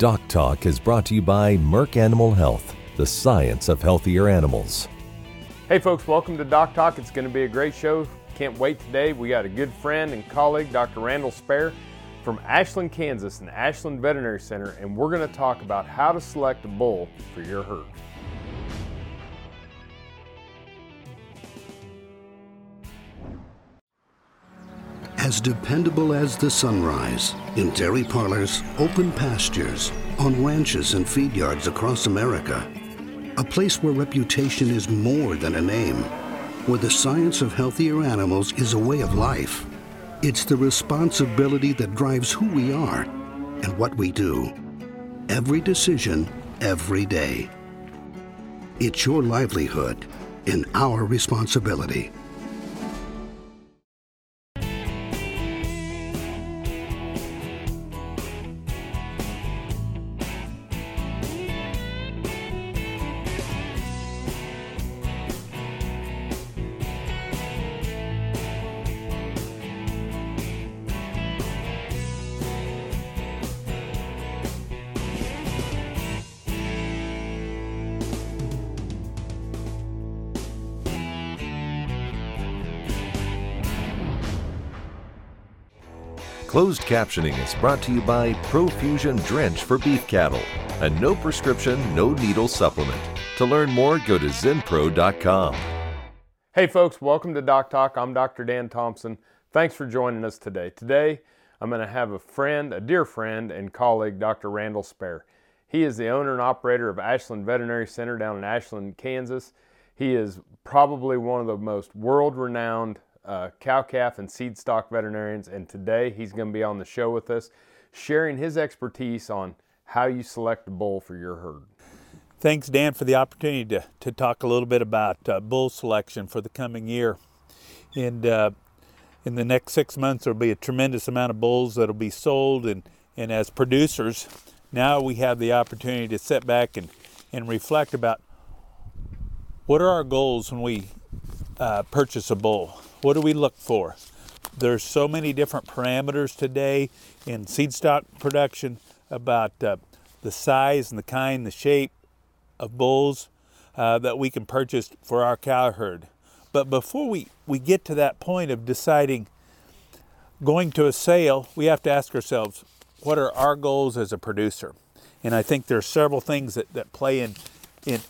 Doc Talk is brought to you by Merck Animal Health, the science of healthier animals. Hey, folks, welcome to Doc Talk. It's going to be a great show. Can't wait today. We got a good friend and colleague, Dr. Randall Spare from Ashland, Kansas, and Ashland Veterinary Center, and we're going to talk about how to select a bull for your herd. As dependable as the sunrise, in dairy parlors, open pastures, on ranches and feed yards across America. A place where reputation is more than a name, where the science of healthier animals is a way of life. It's the responsibility that drives who we are and what we do. Every decision, every day. It's your livelihood and our responsibility. Closed captioning is brought to you by Profusion Drench for beef cattle, a no prescription, no needle supplement. To learn more, go to zinpro.com. Hey, folks, welcome to Doc Talk. I'm Dr. Dan Thompson. Thanks for joining us today. Today, I'm going to have a friend, a dear friend and colleague, Dr. Randall Spare. He is the owner and operator of Ashland Veterinary Center down in Ashland, Kansas. He is probably one of the most world renowned uh, cow calf and seed stock veterinarians. And today he's going to be on the show with us, sharing his expertise on how you select a bull for your herd. Thanks, Dan, for the opportunity to, to talk a little bit about uh, bull selection for the coming year. And uh, in the next six months, there'll be a tremendous amount of bulls that'll be sold. And, and as producers, now we have the opportunity to sit back and, and reflect about what are our goals when we uh, purchase a bull? What do we look for? There's so many different parameters today in seed stock production about uh, the size and the kind, the shape of bulls uh, that we can purchase for our cow herd. But before we, we get to that point of deciding going to a sale, we have to ask ourselves, what are our goals as a producer? And I think there are several things that, that play in, in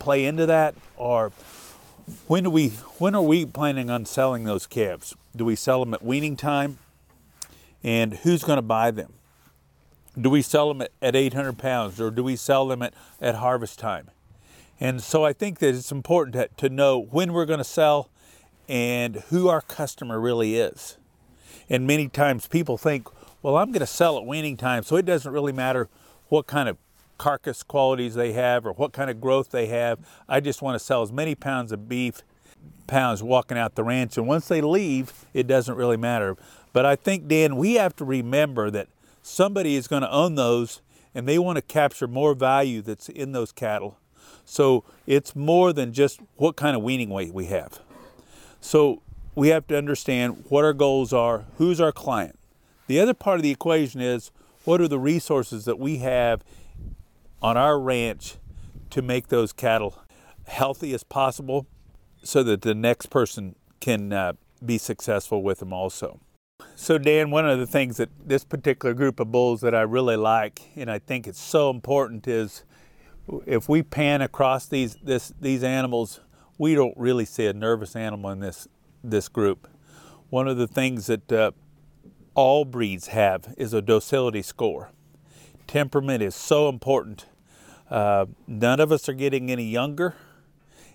play into that or when do we when are we planning on selling those calves? Do we sell them at weaning time? And who's going to buy them? Do we sell them at, at 800 pounds or do we sell them at, at harvest time? And so I think that it's important to, to know when we're going to sell and who our customer really is. And many times people think, well, I'm going to sell at weaning time, so it doesn't really matter what kind of carcass qualities they have or what kind of growth they have. I just want to sell as many pounds of beef, pounds walking out the ranch. And once they leave, it doesn't really matter. But I think, Dan, we have to remember that somebody is going to own those and they want to capture more value that's in those cattle. So it's more than just what kind of weaning weight we have. So we have to understand what our goals are, who's our client. The other part of the equation is what are the resources that we have on our ranch to make those cattle healthy as possible so that the next person can uh, be successful with them also. So, Dan, one of the things that this particular group of bulls that I really like, and I think it's so important, is if we pan across these this, these animals, we don't really see a nervous animal in this this group. One of the things that uh, all breeds have is a docility score. Temperament is so important uh, none of us are getting any younger,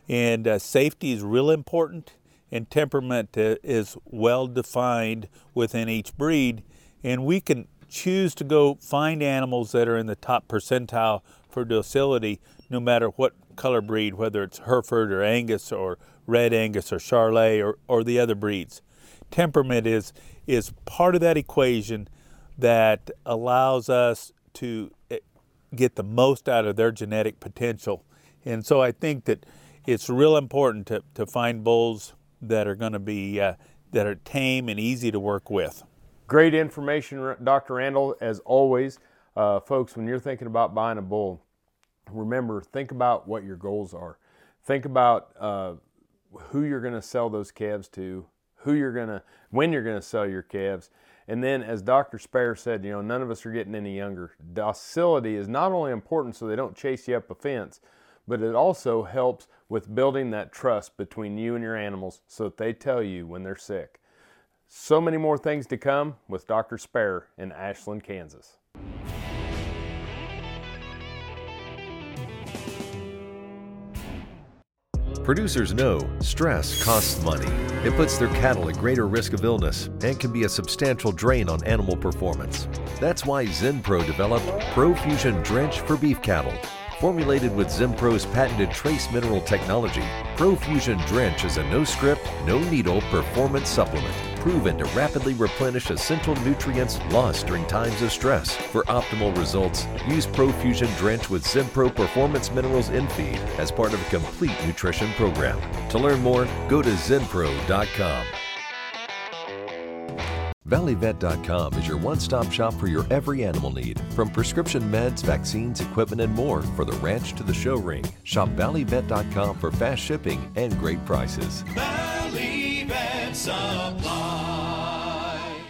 and uh, safety is real important, and temperament uh, is well defined within each breed. And we can choose to go find animals that are in the top percentile for docility, no matter what color breed, whether it's Hereford or Angus or Red Angus or Charolais or, or the other breeds. Temperament is, is part of that equation that allows us to get the most out of their genetic potential. And so I think that it's real important to, to find bulls that are going to be uh, that are tame and easy to work with. Great information, Dr. Randall, as always. uh, folks, when you're thinking about buying a bull, remember, think about what your goals are. Think about uh, who you're going to sell those calves to, who you're going to, when you're going to sell your calves. And then, as Dr. Spare said, you know, none of us are getting any younger. Docility is not only important so they don't chase you up a fence, but it also helps with building that trust between you and your animals so that they tell you when they're sick. So many more things to come with Dr. Spare in Ashland, Kansas. Producers know stress costs money. It puts their cattle at greater risk of illness and can be a substantial drain on animal performance. That's why Zinpro developed ProFusion Drench for beef cattle. Formulated with Zinpro's patented trace mineral technology, ProFusion Drench is a no script, no needle performance supplement proven to rapidly replenish essential nutrients lost during times of stress. For optimal results, use ProFusion Drench with Zinpro Performance Minerals in feed as part of a complete nutrition program. To learn more, go to zinpro.com. ValleyVet.com is your one stop shop for your every animal need, from prescription meds, vaccines, equipment, and more for the ranch to the show ring. Shop ValleyVet.com for fast shipping and great prices. Valley Vet Supply.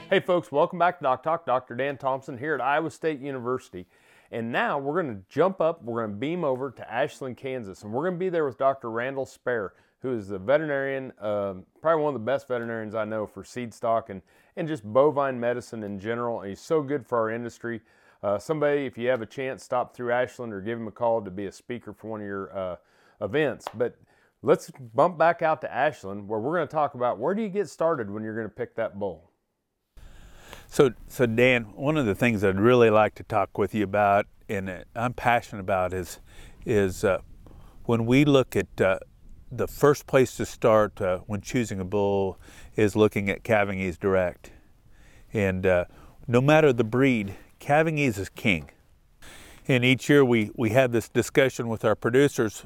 Hey folks, welcome back to Doc Talk. Dr. Dan Thompson here at Iowa State University. And now we're going to jump up, we're going to beam over to Ashland, Kansas, and we're going to be there with Dr. Randall Spare, who is the veterinarian, uh, probably one of the best veterinarians I know for seed stock and, and just bovine medicine in general. And he's so good for our industry. Uh, somebody, if you have a chance, stop through Ashland or give him a call to be a speaker for one of your uh, events. But let's bump back out to Ashland, where we're going to talk about where do you get started when you're going to pick that bull. So, so Dan, one of the things I'd really like to talk with you about, and I'm passionate about, is is uh, when we look at uh, the first place to start uh, when choosing a bull is looking at calving ease direct, and uh, no matter the breed, calving ease is king. And each year we we have this discussion with our producers: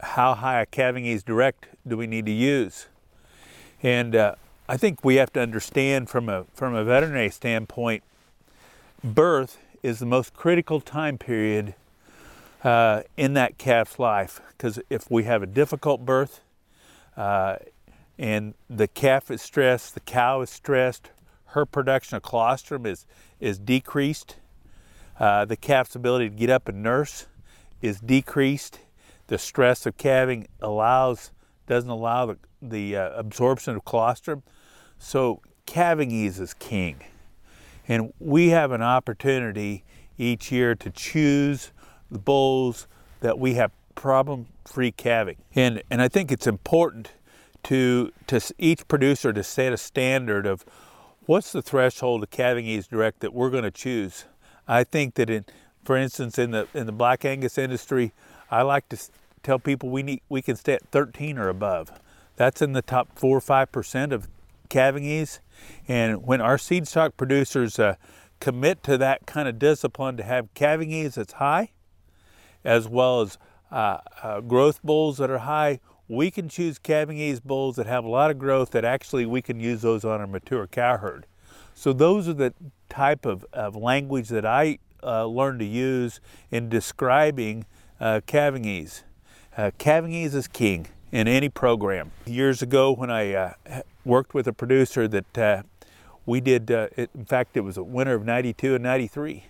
how high a calving ease direct do we need to use? And uh, I think we have to understand from a from a veterinary standpoint, birth is the most critical time period uh, in that calf's life because if we have a difficult birth uh, and the calf is stressed, the cow is stressed, her production of colostrum is is decreased, uh, the calf's ability to get up and nurse is decreased. The stress of calving allows doesn't allow the, the uh, absorption of colostrum. So calving ease is king. And we have an opportunity each year to choose the bulls that we have problem-free calving. And, and I think it's important to, to each producer to set a standard of what's the threshold of calving ease direct that we're going to choose. I think that in, for instance, in the in the black Angus industry, I like to tell people we need we can stay at 13 or above. That's in the top four or five percent of calving ease. And when our seed stock producers uh, commit to that kind of discipline to have calving ease that's high, as well as uh, uh, growth bulls that are high, we can choose calving ease bulls that have a lot of growth that actually we can use those on our mature cow herd. So those are the type of, of language that I uh, learned to use in describing uh, calving ease. Uh, calving ease is king in any program. Years ago, when I uh, worked with a producer that uh, we did, uh, it, in fact, it was a winter of 92 and 93.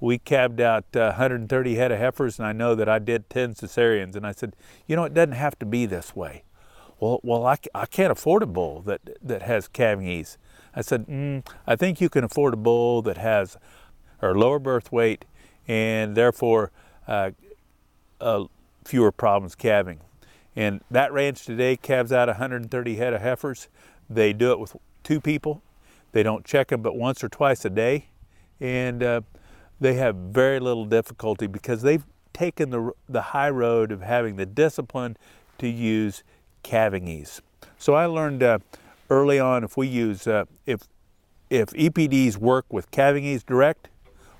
We calved out 130 uh, head of heifers, and I know that I did 10 cesareans. And I said, you know, it doesn't have to be this way. Well, well, I, I can't afford a bull that, that has calving ease. I said, mm, I think you can afford a bull that has or lower birth weight and therefore uh, uh, fewer problems calving. And that ranch today calves out 130 head of heifers. They do it with two people. They don't check them but once or twice a day. And uh, they have very little difficulty because they've taken the, the high road of having the discipline to use calving ease. So I learned uh, early on if we use, uh, if, if EPDs work with calving ease direct,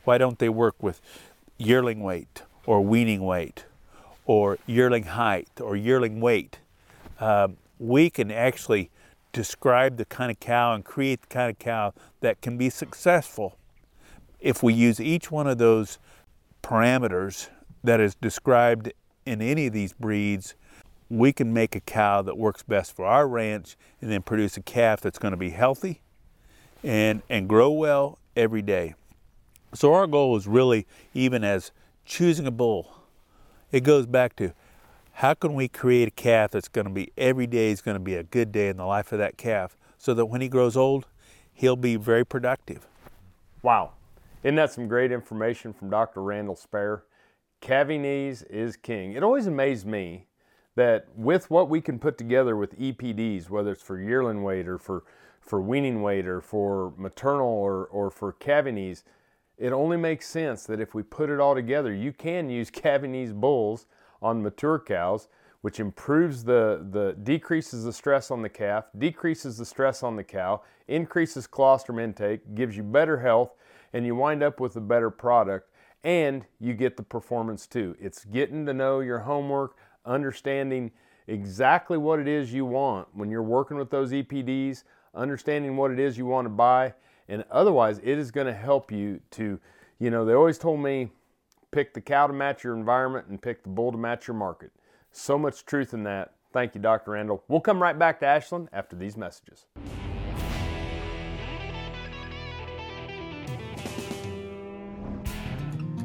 why don't they work with yearling weight or weaning weight or yearling height or yearling weight, um, we can actually describe the kind of cow and create the kind of cow that can be successful if we use each one of those parameters that is described in any of these breeds, we can make a cow that works best for our ranch and then produce a calf that's going to be healthy and, and grow well every day. So our goal is really, even as choosing a bull, it goes back to how can we create a calf that's going to be every day is going to be a good day in the life of that calf so that when he grows old, he'll be very productive. Wow. Isn't that some great information from Dr. Randall Spare? Calving is king. It always amazed me that with what we can put together with EPDs, whether it's for yearling weight or for, for weaning weight or for maternal or, or for calving it only makes sense that if we put it all together, you can use calving ease bulls on mature cows, which improves the, the decreases the stress on the calf, decreases the stress on the cow, increases colostrum intake, gives you better health, and you wind up with a better product and you get the performance too. It's getting to know your homework, understanding exactly what it is you want when you're working with those EPDs, understanding what it is you want to buy, and otherwise it is going to help you to, you know, they always told me pick the cow to match your environment and pick the bull to match your market. So much truth in that. Thank you, Dr. Randall. We'll come right back to Ashland after these messages.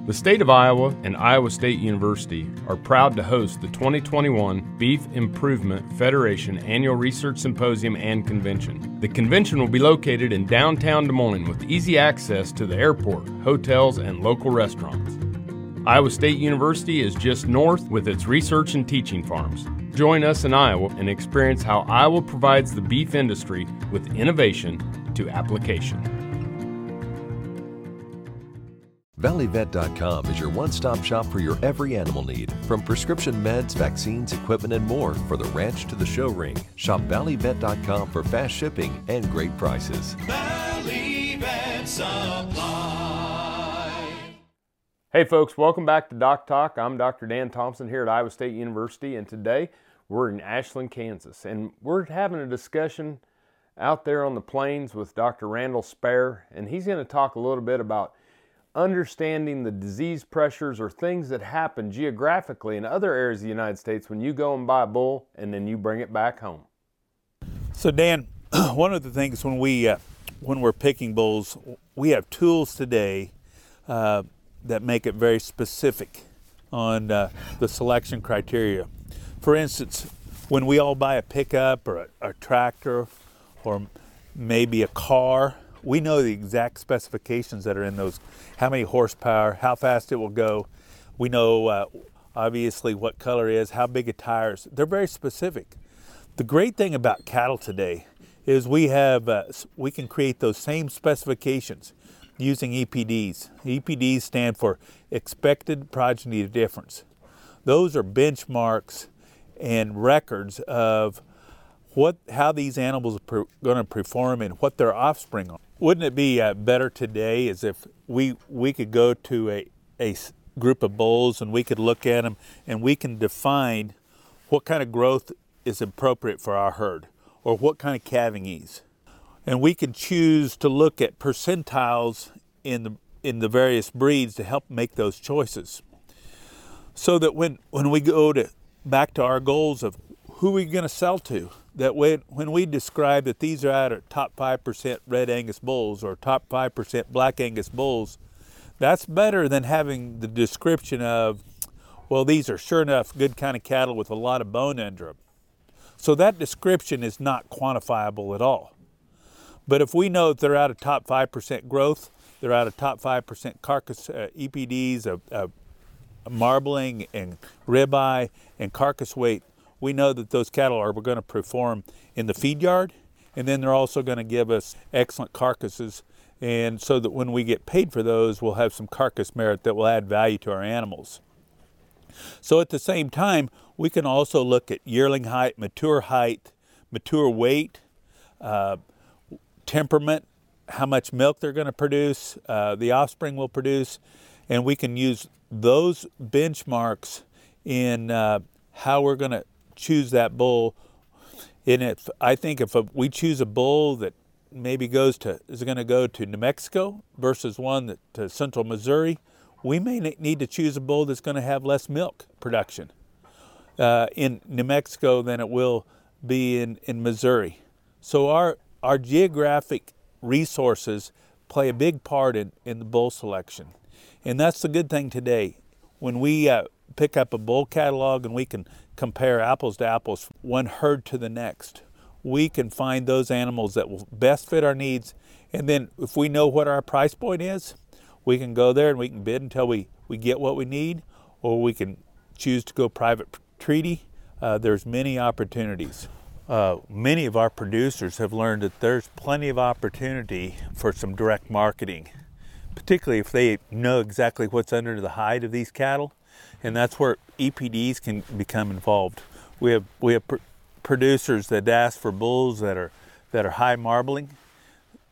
The state of Iowa and Iowa State University are proud to host the 2021 Beef Improvement Federation Annual Research Symposium and Convention. The convention will be located in downtown Des Moines with easy access to the airport, hotels, and local restaurants. Iowa State University is just north with its research and teaching farms. Join us in Iowa and experience how Iowa provides the beef industry with innovation to application. ValleyVet.com is your one stop shop for your every animal need, from prescription meds, vaccines, equipment, and more for the ranch to the show ring. Shop ValleyVet.com for fast shipping and great prices. Valley Vet Supply. Hey, folks, welcome back to Doc Talk. I'm Dr. Dan Thompson here at Iowa State University, and today we're in Ashland, Kansas, and we're having a discussion out there on the plains with Dr. Randall Spare, and he's going to talk a little bit about understanding the disease pressures or things that happen geographically in other areas of the United States when you go and buy a bull and then you bring it back home. So Dan, one of the things when we uh, when we're picking bulls, we have tools today uh, that make it very specific on uh, the selection criteria. For instance, when we all buy a pickup or a, a tractor or maybe a car, we know the exact specifications that are in those how many horsepower, how fast it will go. We know uh, obviously what color is, how big a tires. They're very specific. The great thing about cattle today is we have uh, we can create those same specifications using EPDs. EPDs stand for expected progeny difference. Those are benchmarks and records of what how these animals are going to perform and what their offspring are. Wouldn't it be uh, better today as if we we could go to a, a group of bulls and we could look at them and we can define what kind of growth is appropriate for our herd or what kind of calving ease. And we can choose to look at percentiles in the in the various breeds to help make those choices. So that when, when we go to back to our goals of who are we going to sell to, that when, when we describe that these are out of top 5% red Angus bulls or top 5% black Angus bulls, that's better than having the description of, well, these are sure enough good kind of cattle with a lot of bone under them. So that description is not quantifiable at all. But if we know that they're out of top 5% growth, they're out of top 5% carcass uh, EPDs of, of marbling and ribeye and carcass weight, we know that those cattle are going to perform in the feed yard, and then they're also going to give us excellent carcasses. And so that when we get paid for those, we'll have some carcass merit that will add value to our animals. So at the same time, we can also look at yearling height, mature height, mature weight, uh, temperament, how much milk they're going to produce, uh, the offspring will produce, and we can use those benchmarks in uh, how we're going to choose that bull. And if I think if we choose a bull that maybe goes to is going to go to New Mexico versus one that to central Missouri, we may need to choose a bull that's going to have less milk production uh, in New Mexico than it will be in, in Missouri. So our our geographic resources play a big part in, in the bull selection. And that's the good thing today. When we uh, pick up a bull catalog and we can compare apples to apples, one herd to the next, we can find those animals that will best fit our needs. And then if we know what our price point is, we can go there and we can bid until we, we get what we need, or we can choose to go private treaty. Uh, there's many opportunities uh, many of our producers have learned that there's plenty of opportunity for some direct marketing, particularly if they know exactly what's under the hide of these cattle, and that's where EPDs can become involved. We have we have pr- producers that ask for bulls that are that are high marbling,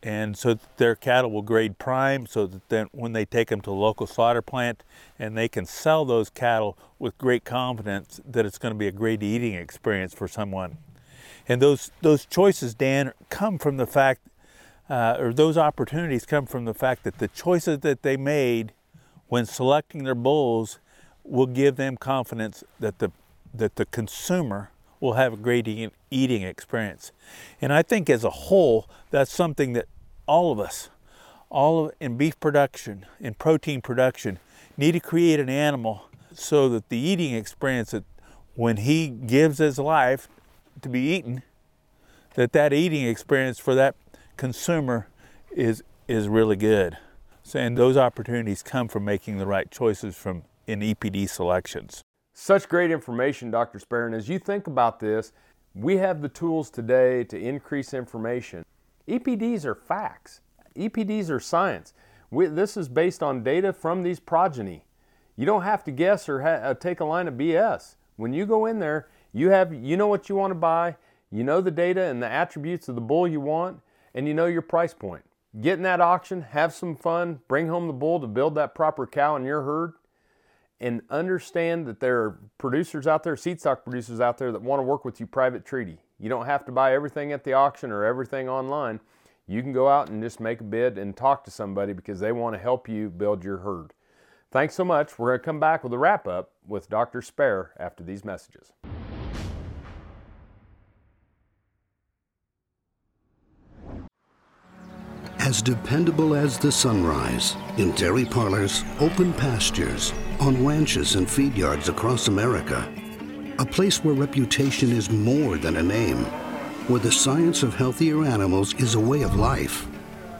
and so their cattle will grade prime, so that then when they take them to a local slaughter plant, and they can sell those cattle with great confidence that it's going to be a great eating experience for someone. And those those choices, Dan, come from the fact, uh, or those opportunities come from the fact that the choices that they made when selecting their bulls will give them confidence that the that the consumer will have a great eating experience. And I think as a whole, that's something that all of us, all of, in beef production, in protein production, need to create an animal so that the eating experience that when he gives his life to be eaten, that that eating experience for that consumer is is really good. So, and those opportunities come from making the right choices from in EPD selections. Such great information, Dr. Spare. As you think about this, we have the tools today to increase information. EPDs are facts. EPDs are science. We, this is based on data from these progeny. You don't have to guess or ha- uh, take a line of BS. When you go in there, you have you know what you want to buy, you know the data and the attributes of the bull you want, and you know your price point. Get in that auction, have some fun, bring home the bull to build that proper cow in your herd, and understand that there are producers out there, seed stock producers out there that want to work with you private treaty. You don't have to buy everything at the auction or everything online. You can go out and just make a bid and talk to somebody because they want to help you build your herd. Thanks so much. We're going to come back with a wrap up with Dr. Spare after these messages. As dependable as the sunrise, in dairy parlors, open pastures, on ranches and feed yards across America. A place where reputation is more than a name, where the science of healthier animals is a way of life.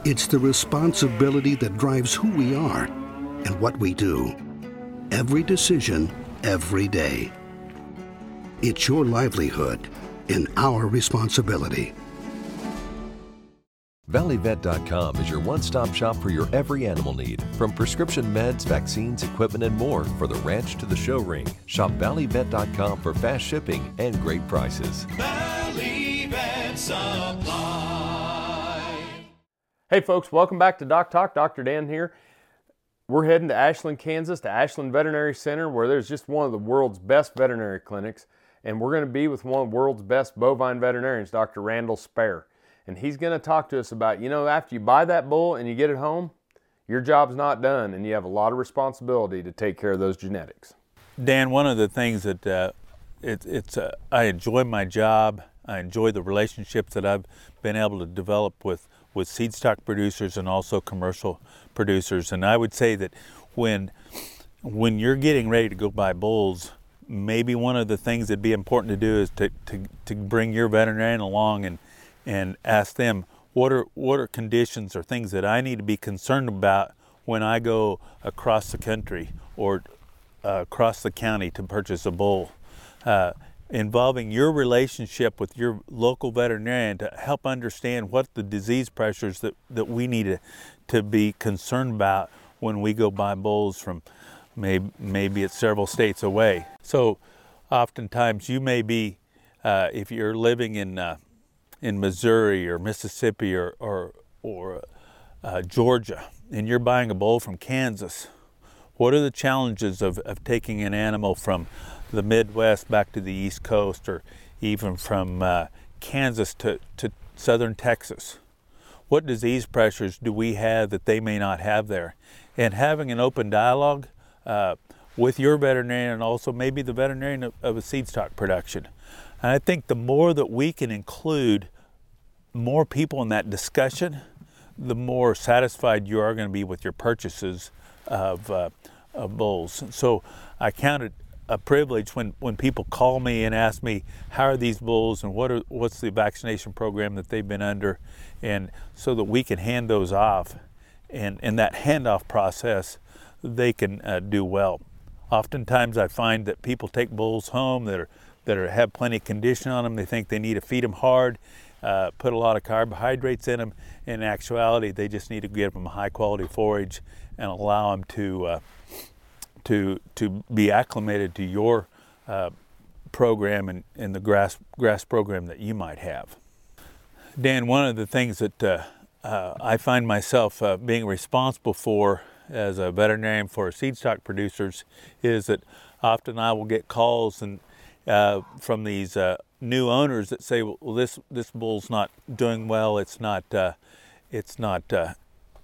It's the responsibility that drives who we are and what we do. Every decision, every day. It's your livelihood and our responsibility. ValleyVet.com is your one stop shop for your every animal need, from prescription meds, vaccines, equipment, and more for the ranch to the show ring. Shop ValleyVet.com for fast shipping and great prices. Valley Vet Supply. Hey, folks, welcome back to Doc Talk. Dr. Dan here. We're heading to Ashland, Kansas, to Ashland Veterinary Center, where there's just one of the world's best veterinary clinics. And we're going to be with one of the world's best bovine veterinarians, Dr. Randall Spare and he's going to talk to us about, you know, after you buy that bull and you get it home, your job's not done and you have a lot of responsibility to take care of those genetics. Dan, one of the things that uh, it, it's uh, I enjoy my job. I enjoy the relationships that I've been able to develop with with seed stock producers and also commercial producers. And I would say that when when you're getting ready to go buy bulls, maybe one of the things that'd be important to do is to, to, to bring your veterinarian along and and ask them what are what are conditions or things that I need to be concerned about when I go across the country or uh, across the county to purchase a bull. Uh, involving your relationship with your local veterinarian to help understand what the disease pressures that, that we need to, to be concerned about when we go buy bulls from maybe, maybe it's several states away. So oftentimes you may be, uh, if you're living in uh, in Missouri or Mississippi or, or, or uh, Georgia and you're buying a bull from Kansas, what are the challenges of, of taking an animal from the Midwest back to the East Coast or even from uh, Kansas to, to southern Texas? what disease pressures do we have that they may not have there? And having an open dialogue uh, with your veterinarian and also maybe the veterinarian of, of a seed stock production. And I think the more that we can include more people in that discussion, the more satisfied you are going to be with your purchases of, uh, of bulls. So I count it a privilege when, when people call me and ask me how are these bulls and what are, what's the vaccination program that they've been under, and so that we can hand those off, and in that handoff process, they can uh, do well. Oftentimes, I find that people take bulls home that are that are, have plenty of condition on them. They think they need to feed them hard, uh, put a lot of carbohydrates in them. In actuality, they just need to give them high quality forage and allow them to uh, to to be acclimated to your uh, program and, and the grass grass program that you might have. Dan, one of the things that uh, uh, I find myself uh, being responsible for as a veterinarian for seed stock producers is that often I will get calls and uh, from these uh, new owners that say, "Well, this this bull's not doing well. It's not uh, it's not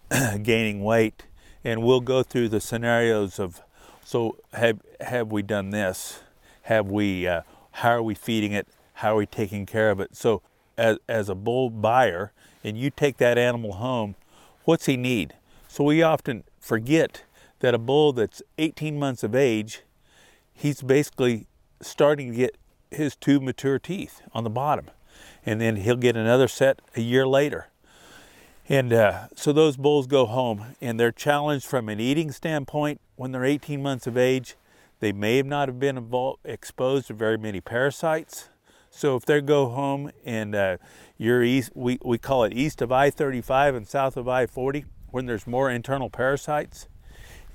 gaining weight," and we'll go through the scenarios of so have have we done this? Have we? Uh, how are we feeding it? How are we taking care of it? So as as a bull buyer, and you take that animal home, what's he need? So we often forget that a bull that's 18 months of age, he's basically starting to get his two mature teeth on the bottom, and then he'll get another set a year later. And uh, so those bulls go home and they're challenged from an eating standpoint when they're 18 months of age. They may not have been involved, exposed to very many parasites. So if they go home and uh, you're east, we, we call it east of I-35 and south of I-40, when there's more internal parasites,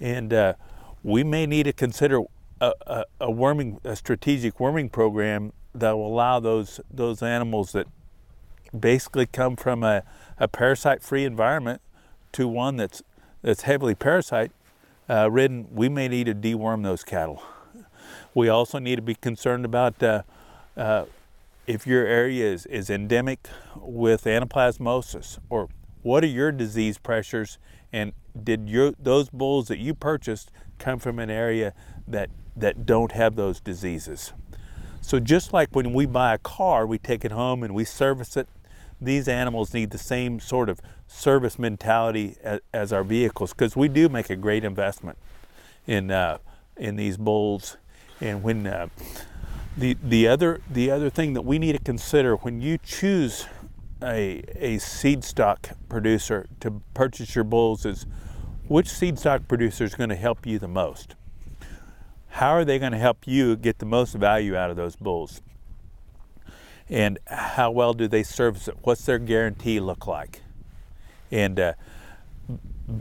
and uh, we may need to consider a, a, a, worming, a strategic worming program that will allow those those animals that basically come from a a parasite-free environment to one that's that's heavily parasite uh, ridden, we may need to deworm those cattle. We also need to be concerned about uh, uh, if your area is, is endemic with anaplasmosis or what are your disease pressures and did your those bulls that you purchased come from an area that that don't have those diseases so just like when we buy a car we take it home and we service it these animals need the same sort of service mentality as, as our vehicles because we do make a great investment in uh, in these bulls. And when uh, the the other the other thing that we need to consider when you choose a a seed stock producer to purchase your bulls is which seed stock producer is going to help you the most. How are they going to help you get the most value out of those bulls? and how well do they service it? What's their guarantee look like? And uh,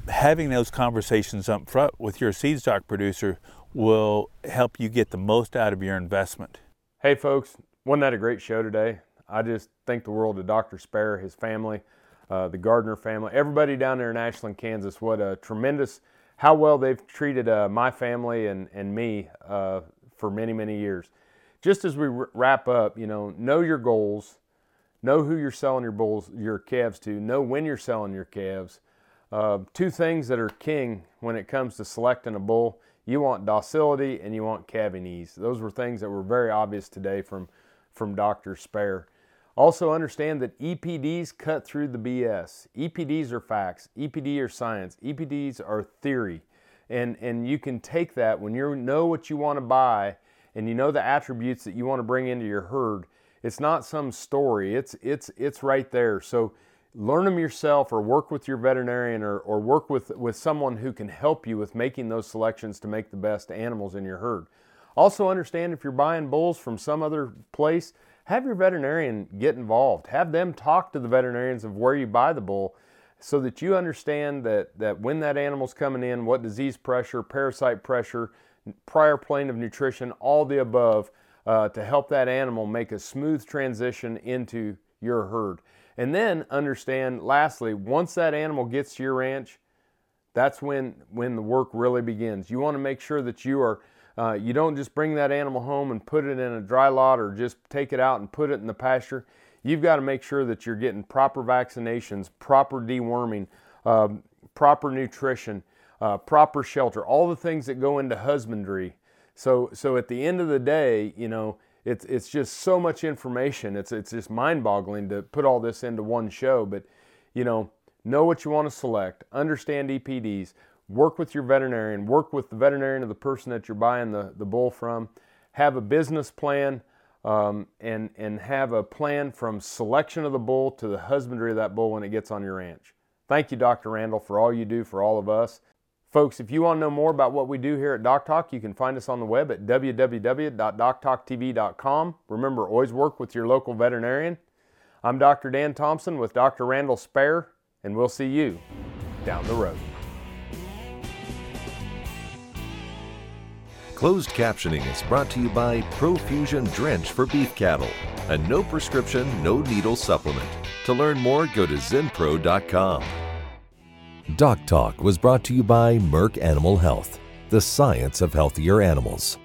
having those conversations up front with your seed stock producer will help you get the most out of your investment. Hey, folks, wasn't that a great show today? I just thank the world to Dr. Spare, his family, uh, the Gardner family, everybody down there in Ashland, Kansas. What a tremendous, how well they've treated uh, my family and, and me uh, for many, many years just as we wrap up, you know, know your goals, know who you're selling your bulls, your calves to, know when you're selling your calves. Uh, two things that are king when it comes to selecting a bull you want docility and you want calving ease. Those were things that were very obvious today from, from Dr. Spare. Also, understand that EPDs cut through the BS. EPDs are facts, EPD are science, EPDs are theory. And, and you can take that when you know what you want to buy and you know the attributes that you want to bring into your herd, it's not some story. It's it's it's right there. So learn them yourself or work with your veterinarian or, or work with, with someone who can help you with making those selections to make the best animals in your herd. Also understand if you're buying bulls from some other place, have your veterinarian get involved. Have them talk to the veterinarians of where you buy the bull so that you understand that, that when that animal's coming in, what disease pressure, parasite pressure, prior plane of nutrition, all the above, uh, to help that animal make a smooth transition into your herd. And then understand, lastly, once that animal gets to your ranch, that's when when the work really begins. You want to make sure that you are uh, you don't just bring that animal home and put it in a dry lot or just take it out and put it in the pasture. you've got to make sure that you're getting proper vaccinations, proper deworming, um, proper nutrition, uh, proper shelter, all the things that go into husbandry. So, so at the end of the day, you know, it's it's just so much information. It's it's just mind-boggling to put all this into one show. But, you know, know what you want to select, understand EPDs, work with your veterinarian, work with the veterinarian of the person that you're buying the, the bull from, have a business plan, um, and, and have a plan from selection of the bull to the husbandry of that bull when it gets on your ranch. Thank you, Dr. Randall, for all you do for all of us. Folks, if you want to know more about what we do here at Doc Talk, you can find us on the web at www.doctalktv.com. Remember, always work with your local veterinarian. I'm Dr. Dan Thompson with Dr. Randall Spare, and we'll see you down the road. Closed captioning is brought to you by Profusion Drench for beef cattle, a no prescription, no needle supplement. To learn more, go to zinpro.com. Doc Talk was brought to you by Merck Animal Health, the science of healthier animals.